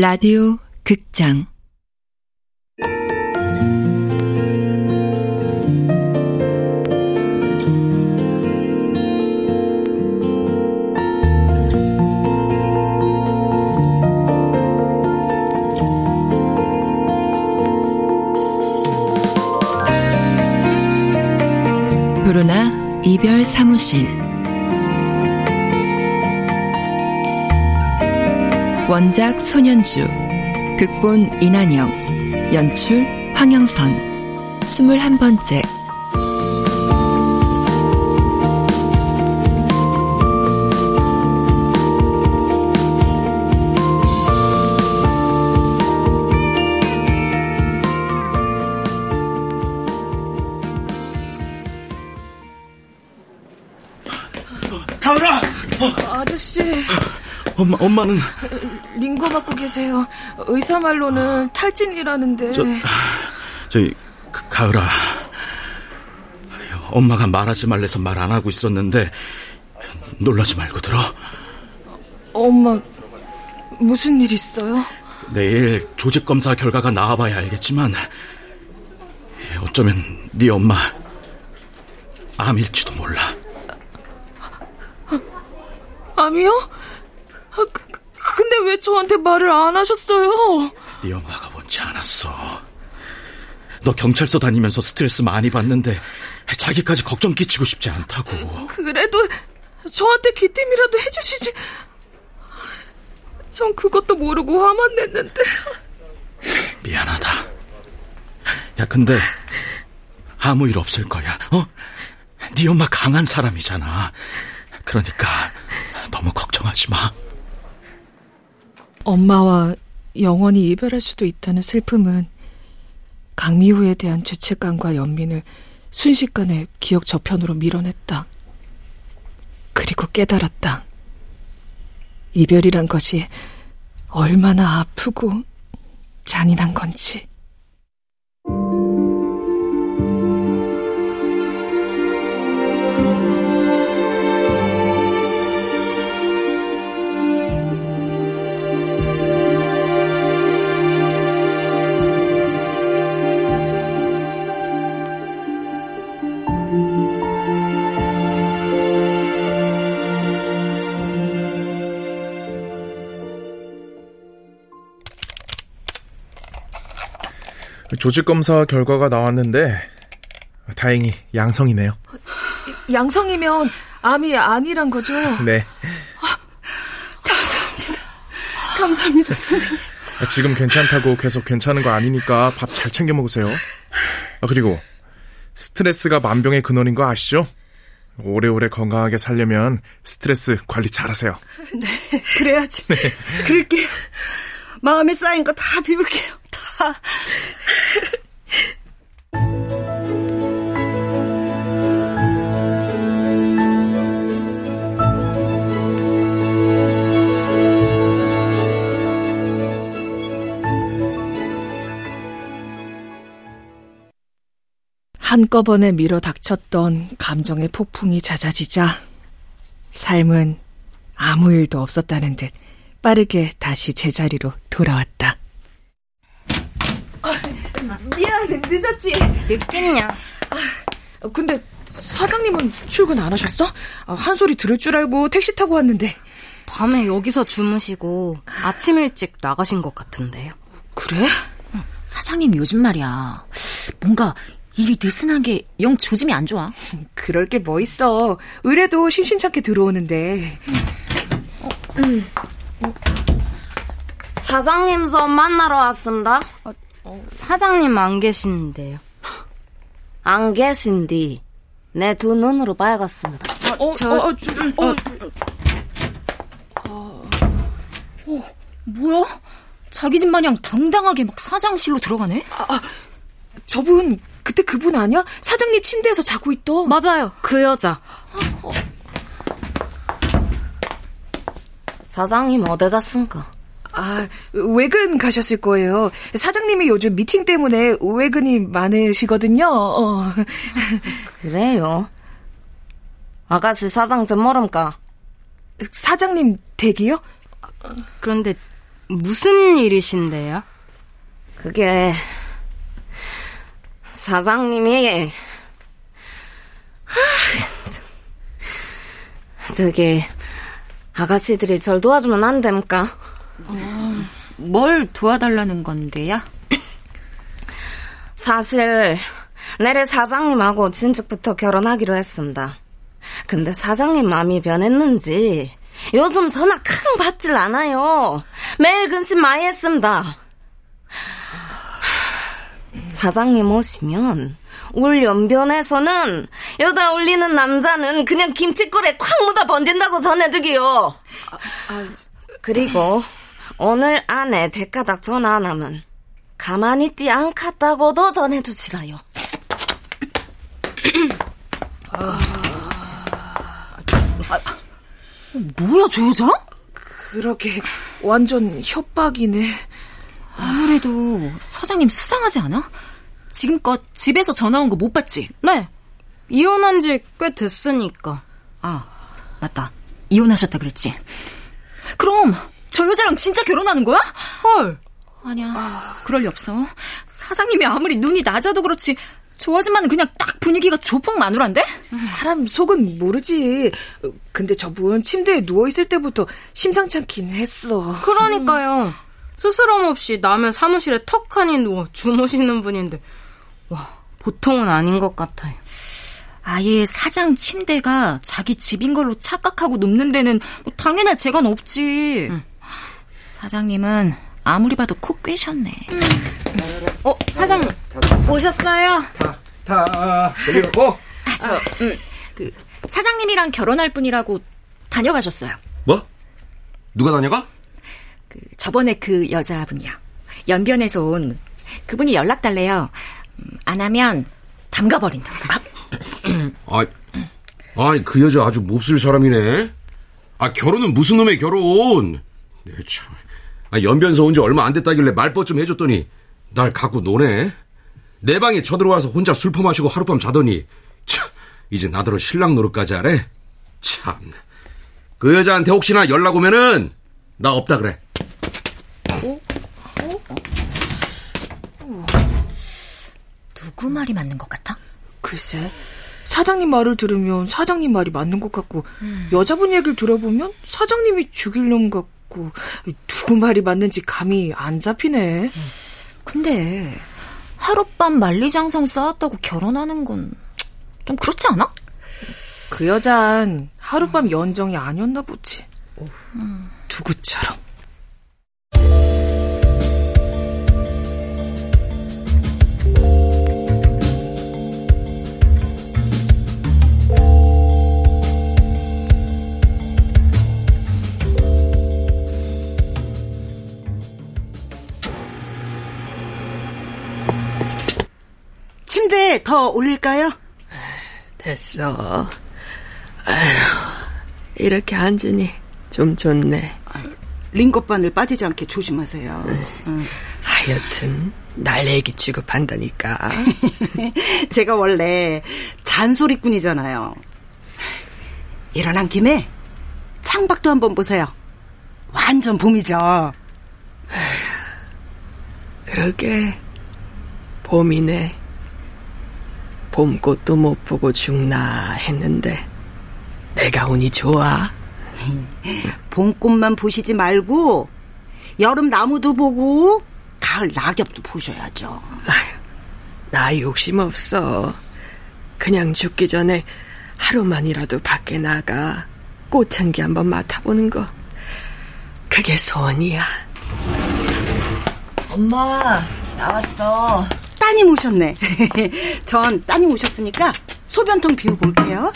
라디오 극장 이별 사무실 원작 손현주, 극본 이난영, 연출 황영선, 스물한 번째. 엄마, 엄마는? 링거 받고 계세요. 의사 말로는 탈진이라는데. 저, 저기, 그, 가을아. 엄마가 말하지 말래서 말 안 하고 있었는데, 놀라지 말고 들어. 엄마, 무슨 일 있어요? 내일 조직 검사 결과가 나와봐야 알겠지만, 어쩌면 네 엄마, 암일지도 몰라. 암이요? 아, 그, 근데 왜 저한테 말을 안 하셨어요? 네 엄마가 원치 않았어. 너 경찰서 다니면서 스트레스 많이 받는데 자기까지 걱정 끼치고 싶지 않다고. 그래도 저한테 귀띔이라도 해주시지. 전 그것도 모르고 화만 냈는데. 미안하다. 야, 근데 아무 일 없을 거야. 어? 네 엄마 강한 사람이잖아. 그러니까 너무 걱정하지 마. 엄마와 영원히 이별할 수도 있다는 슬픔은 강미후에 대한 죄책감과 연민을 순식간에 기억 저편으로 밀어냈다. 그리고 깨달았다. 이별이란 것이 얼마나 아프고 잔인한 건지. 조직 검사 결과가 나왔는데 다행히 양성이네요. 양성이면 암이 아니란 거죠? 네. 아, 감사합니다. 감사합니다, 선생님. 지금 괜찮다고 계속 괜찮은 거 아니니까 밥 잘 챙겨 먹으세요. 아, 그리고 스트레스가 만병의 근원인 거 아시죠? 오래오래 건강하게 살려면 스트레스 관리 잘하세요. 네, 그래야지. 네. 그럴게요. 마음에 쌓인 거 다 비울게요. 다. 한꺼번에 밀어 닥쳤던 감정의 폭풍이 잦아지자 삶은 아무 일도 없었다는 듯 빠르게 다시 제자리로 돌아왔다. 아, 미안, 늦었지? 늦겠냐? 아, 근데 사장님은 출근 안 하셨어? 아, 한 소리 들을 줄 알고 택시 타고 왔는데. 밤에 여기서 주무시고 아침 일찍 나가신 것 같은데요. 그래? 사장님 요즘 말이야. 뭔가 일이 느슨한 게 영 조짐이 안 좋아. 그럴 게 뭐 있어. 의뢰도 심심찮게 들어오는데. 어, 음. 사장님 좀 만나러 왔습니다. 어, 어, 사장님 안 계신데요. 안 계신디. 내 두 눈으로 봐야겠습니다. 어, 저, 어, 음, 어, 어, 어, 뭐야? 자기 집 마냥 당당하게 막 사장실로 들어가네? 아, 아, 저분 그때 그분 아니야? 사장님 침대에서 자고 있던. 맞아요. 그 여자. 어. 사장님 어디 갔습니까? 아, 외근 가셨을 거예요. 사장님이 요즘 미팅 때문에 외근이 많으시거든요. 어. 그래요. 아가씨 사장 좀 모름까? 사장님 댁이요? 그런데 무슨 일이신데요? 그게 사장님이 되게 아가씨들이 절 도와주면 안 됩니까? 어, 뭘 도와달라는 건데요? 사실 내래 사장님하고 진즉부터 결혼하기로 했습니다. 근데 사장님 마음이 변했는지 요즘 전화 큰 받질 않아요. 매일 근심 많이 했습니다. 사장님 오시면 울 연변에서는 여다 올리는 남자는 그냥 김치꼴에 콱 묻어 번진다고 전해주기요. 그리고 오늘 안에 대가닥 전화 안 하면 가만히 있지 않겠다고도 전해주시라요. 뭐야, 저 여자? 그러게 완전 협박이네. 아무래도 사장님 수상하지 않아? 지금껏 집에서 전화 온 거 못 봤지? 네. 이혼한 지 꽤 됐으니까. 아, 맞다. 이혼하셨다 그랬지? 그럼 저 여자랑 진짜 결혼하는 거야? 헐. 아니야. 그럴 리 없어. 사장님이 아무리 눈이 낮아도 그렇지 저 아줌마는 그냥 딱 분위기가 조폭 마누란데? 사람 속은 모르지. 근데 저분 침대에 누워있을 때부터 심상찮긴 했어. 그러니까요. 스스럼 없이 남의 사무실에 턱하니 누워 주무시는 분인데, 와, 보통은 아닌 것 같아요. 아예 사장 침대가 자기 집인 걸로 착각하고 눕는 데는 뭐 당연할 재간 없지. 응. 사장님은 아무리 봐도 코 꿰셨네. 어, 사장님. 오셨어요? 다 들려갖고 아, 저, 음, 그, 사장님이랑 결혼할 분이라고 다녀가셨어요. 뭐? 누가 다녀가? 그, 저번에 그 여자분이요. 연변에서 온 그분이 연락 달래요. 음, 안 하면 담가버린다고. 아, 아니 그 여자 아주 몹쓸 사람이네. 아 결혼은 무슨 놈의 결혼? 네, 참. 아, 연변서 온 지 얼마 안 됐다길래 말벗 좀 해줬더니 날 갖고 노네. 내 방에 쳐들어와서 혼자 술 퍼마시고 하룻밤 자더니 참 이제 나더러 신랑 노릇까지 하래. 참. 그 여자한테 혹시나 연락 오면은 나 없다 그래. 누구 말이 맞는 것 같아? 글쎄, 사장님 말을 들으면 사장님 말이 맞는 것 같고, 여자분 얘기를 들어보면 사장님이 죽일 놈 같고, 누구 말이 맞는지 감이 안 잡히네. 근데 하룻밤 만리장성 쌓았다고 결혼하는 건 좀 그렇지 않아? 그 여잔 하룻밤 연정이 아니었나 보지. 누구처럼. 침대 더 올릴까요? 됐어. 아휴, 이렇게 앉으니 좀 좋네. 링거바늘 빠지지 않게 조심하세요. 응. 하여튼 날 애기 취급한다니까. 제가 원래 잔소리꾼이잖아요. 일어난 김에 창밖도 한번 보세요. 완전 봄이죠. 그러게 봄이네. 봄꽃도 못 보고 죽나 했는데 내가 운이 좋아. 봄꽃만 보시지 말고 여름 나무도 보고 가을 낙엽도 보셔야죠. 나 욕심 없어. 그냥 죽기 전에 하루만이라도 밖에 나가 꽃향기 한번 맡아보는 거. 그게 소원이야. 엄마, 나왔어. 따님 오셨네. 전 따님 오셨으니까 소변통 비우고 올게요.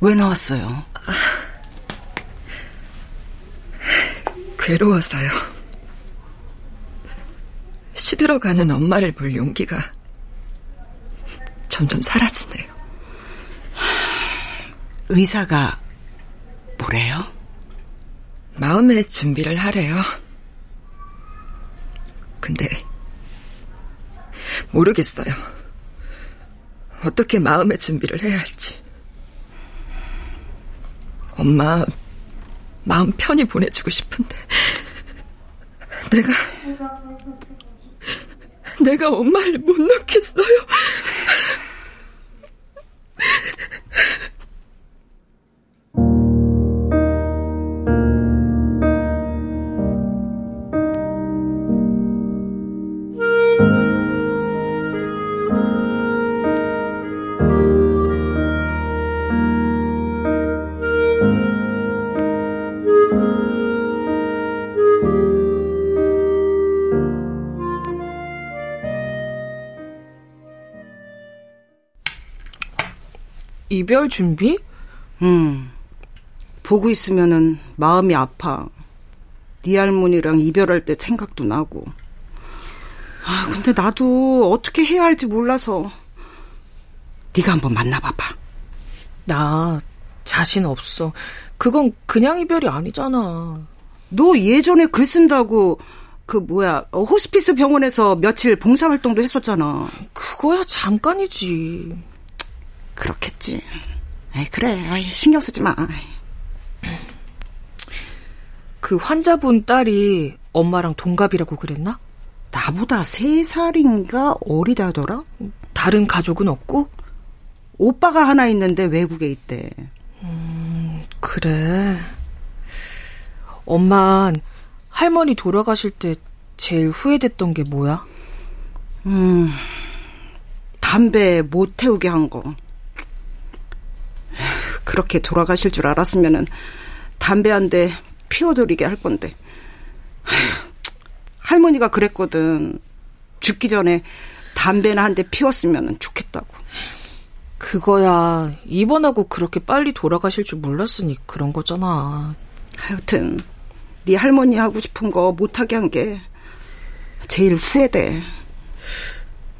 왜 나왔어요? 아, 괴로워서요. 시들어가는 엄마를 볼 용기가 점점 사라지네요. 의사가 뭐래요? 마음의 준비를 하래요. 근데 모르겠어요. 어떻게 마음의 준비를 해야 할지. 엄마 마음 편히 보내주고 싶은데 내가 내가 엄마를 못 놓겠어요. 이별 준비? 음. 보고 있으면은 마음이 아파. 네 할머니랑 이별할 때 생각도 나고. 아, 근데 나도 어떻게 해야 할지 몰라서. 네가 한번 만나봐봐. 나 자신 없어. 그건 그냥 이별이 아니잖아. 너 예전에 글 쓴다고 그 뭐야 어, 호스피스 병원에서 며칠 봉사활동도 했었잖아. 그거야 잠깐이지. 그렇겠지. 에이, 그래. 에이, 신경 쓰지 마. 그 환자분 딸이 엄마랑 동갑이라고 그랬나? 나보다 세 살인가 어리다더라? 다른 가족은 없고? 오빠가 하나 있는데 외국에 있대. 음, 그래. 엄만 할머니 돌아가실 때 제일 후회됐던 게 뭐야? 음, 담배 못 태우게 한 거. 그렇게 돌아가실 줄 알았으면은 담배 한 대 피워드리게 할 건데. 할머니가 그랬거든. 죽기 전에 담배나 한 대 피웠으면 좋겠다고. 그거야 입원하고 그렇게 빨리 돌아가실 줄 몰랐으니 그런 거잖아. 하여튼 네 할머니 하고 싶은 거 못하게 한 게 제일 후회돼.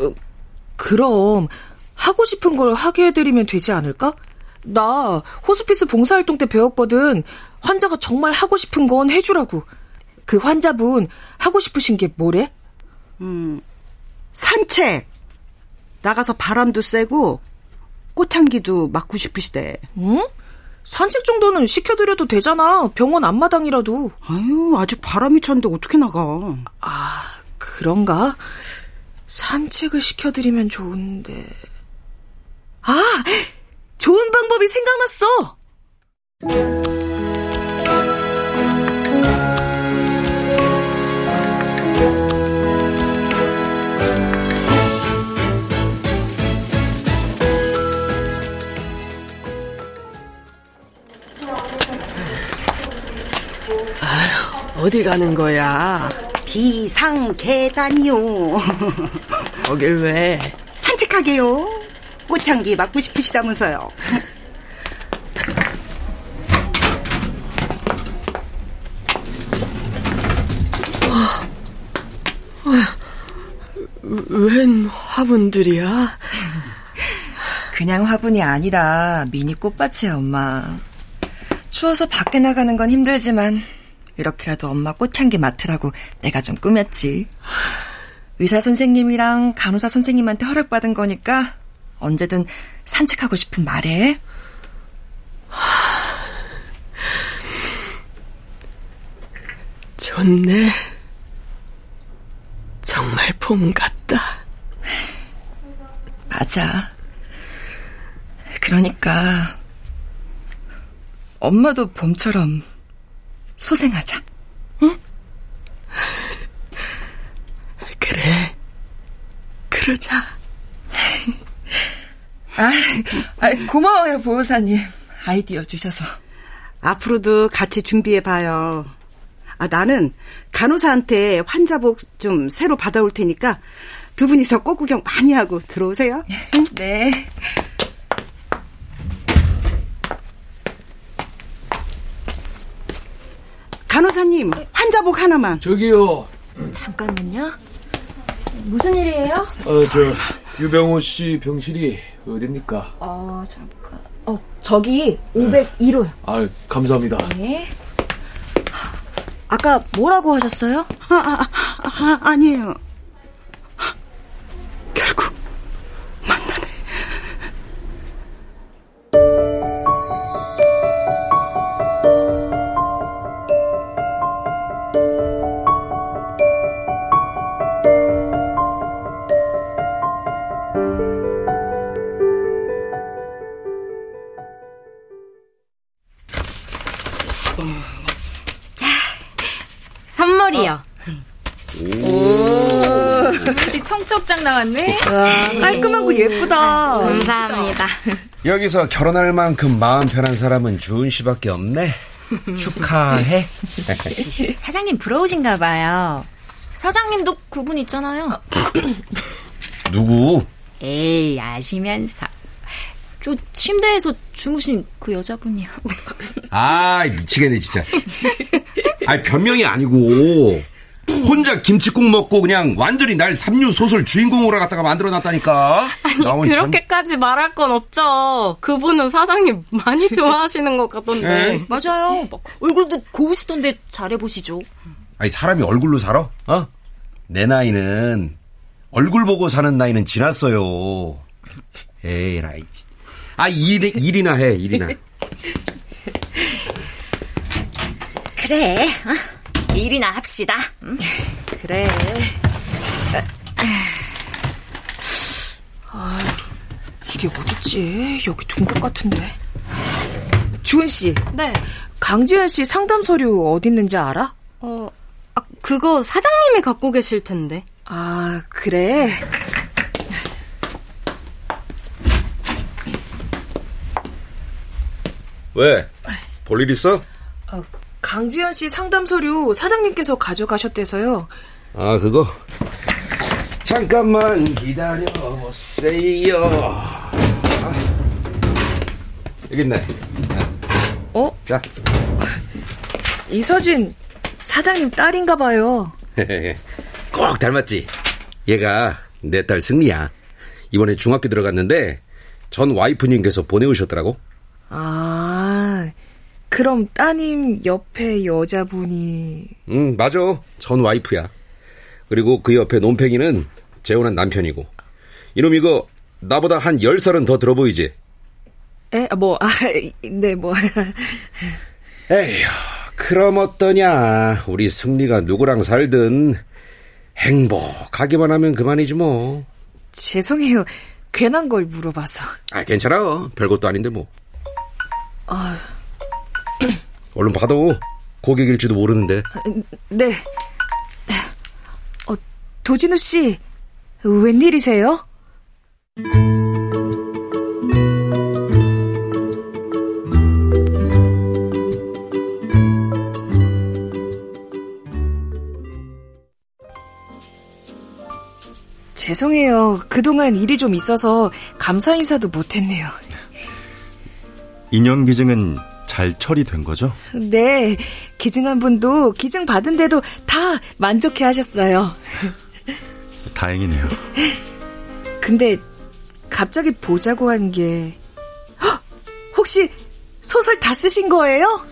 어, 그럼 하고 싶은 걸 하게 해드리면 되지 않을까? 나 호스피스 봉사활동 때 배웠거든. 환자가 정말 하고 싶은 건 해주라고. 그 환자분 하고 싶으신 게 뭐래? 음, 산책. 나가서 바람도 쐬고 꽃향기도 맡고 싶으시대. 응? 산책 정도는 시켜드려도 되잖아. 병원 앞마당이라도. 아유, 아직 바람이 찼는데 어떻게 나가. 아, 그런가? 산책을 시켜드리면 좋은데. 아! 좋은 방법이 생각났어! 아휴, 어디 가는 거야? 비상 계단이요. 거길 왜? 산책하게요. 꽃향기 맡고 싶으시다면서요. 웬 화분들이야? 그냥 화분이 아니라 미니 꽃밭이야, 엄마. 추워서 밖에 나가는 건 힘들지만 이렇게라도 엄마 꽃향기 맡으라고 내가 좀 꾸몄지. 의사 선생님이랑 간호사 선생님한테 허락받은 거니까 언제든 산책하고 싶은 말해. 좋네. 정말 봄 같다. 맞아. 그러니까 엄마도 봄처럼 소생하자. 응? 그래. 그러자. 아이, 고마워요, 보호사님. 아이디어 주셔서. 앞으로도 같이 준비해봐요. 아, 나는 간호사한테 환자복 좀 새로 받아올 테니까 두 분이서 꽃 구경 많이 하고 들어오세요. 네. 간호사님, 환자복 하나만. 저기요. 잠깐만요. 무슨 일이에요? 어, 저 유병호 씨 병실이 어딥니까? 어, 잠깐. 어, 저기 502호요. 아, 감사합니다. 네. 아까 뭐라고 하셨어요? 아, 아, 아, 아니에요. 청첩장 나왔네? 깔끔하고 예쁘다. 감사합니다. 여기서 결혼할 만큼 마음 편한 사람은 주은 씨밖에 없네. 축하해. 사장님 부러우신가 봐요. 사장님도 그분 있잖아요. 누구? 에이, 아시면서. 저 침대에서 주무신 그 여자분이요. 아, 미치겠네, 진짜. 아, 변명이 아니고, 혼자 김치국 먹고 그냥 완전히 날 삼류 소설 주인공으로 갖다가 만들어 놨다니까. 아니, 그렇게까지 참... 말할 건 없죠. 그분은 사장님 많이 좋아하시는 것 같던데. 네. 맞아요. 얼굴도 고우시던데 잘해 보시죠. 아니, 사람이 얼굴로 살아? 어? 내 나이는, 얼굴 보고 사는 나이는 지났어요. 에이라이. 아, 일, 일이나 해, 일이나. 그래, 어? 일이나 합시다. 응? 그래. 아, 이게 어딨지? 여기 둔 것 같은데. 주은 씨. 네. 강지현 씨 상담 서류 어디 있는지 알아? 어, 아, 그거 사장님이 갖고 계실 텐데. 아, 그래. 왜? 볼 일 있어? 어, 강지현 씨 상담 서류 사장님께서 가져가셨대서요. 아, 그거? 잠깐만 기다려보세요. 아, 여기 있네. 어? 자. 이서진 사장님 딸인가 봐요. 꼭 닮았지? 얘가 내 딸 승리야. 이번에 중학교 들어갔는데 전 와이프님께서 보내오셨더라고. 아, 그럼 따님 옆에 여자분이. 응, 맞아. 전 와이프야. 그리고 그 옆에 논팽이는 재혼한 남편이고. 이놈 이거 나보다 한 10살은 더 들어 보이지? 에, 뭐, 아, 네, 뭐. 에휴, 그럼 어떠냐. 우리 승리가 누구랑 살든 행복하기만 하면 그만이지 뭐. 죄송해요. 괜한 걸 물어봐서. 아, 괜찮아. 별것도 아닌데 뭐. 아... 얼른 받아. 고객일지도 모르는데. 네. 어, 도진우 씨, 웬일이세요? 죄송해요. 그동안 일이 좀 있어서 감사 인사도 못했네요. 인연 기증은 잘 처리된 거죠? 네. 기증한 분도 기증 받은데도 다 만족해 하셨어요. 다행이네요. 근데 갑자기 보자고 한 게 혹시 소설 다 쓰신 거예요?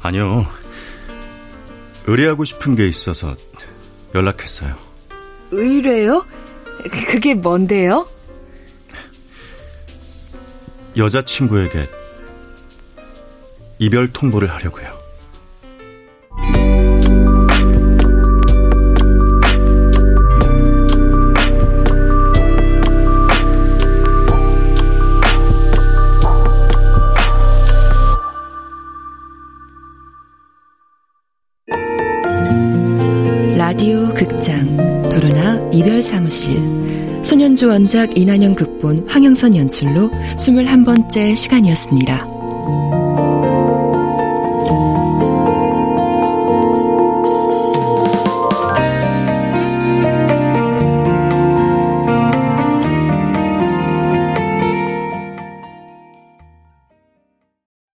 아니요. 의뢰하고 싶은 게 있어서 연락했어요. 의뢰요? 그게 뭔데요? 여자친구에게 이별 통보를 하려고요. 라디오 극장 도로나 이별 사무실 소년주 원작 이난영 극본 황영선 연출로 21번째 시간이었습니다.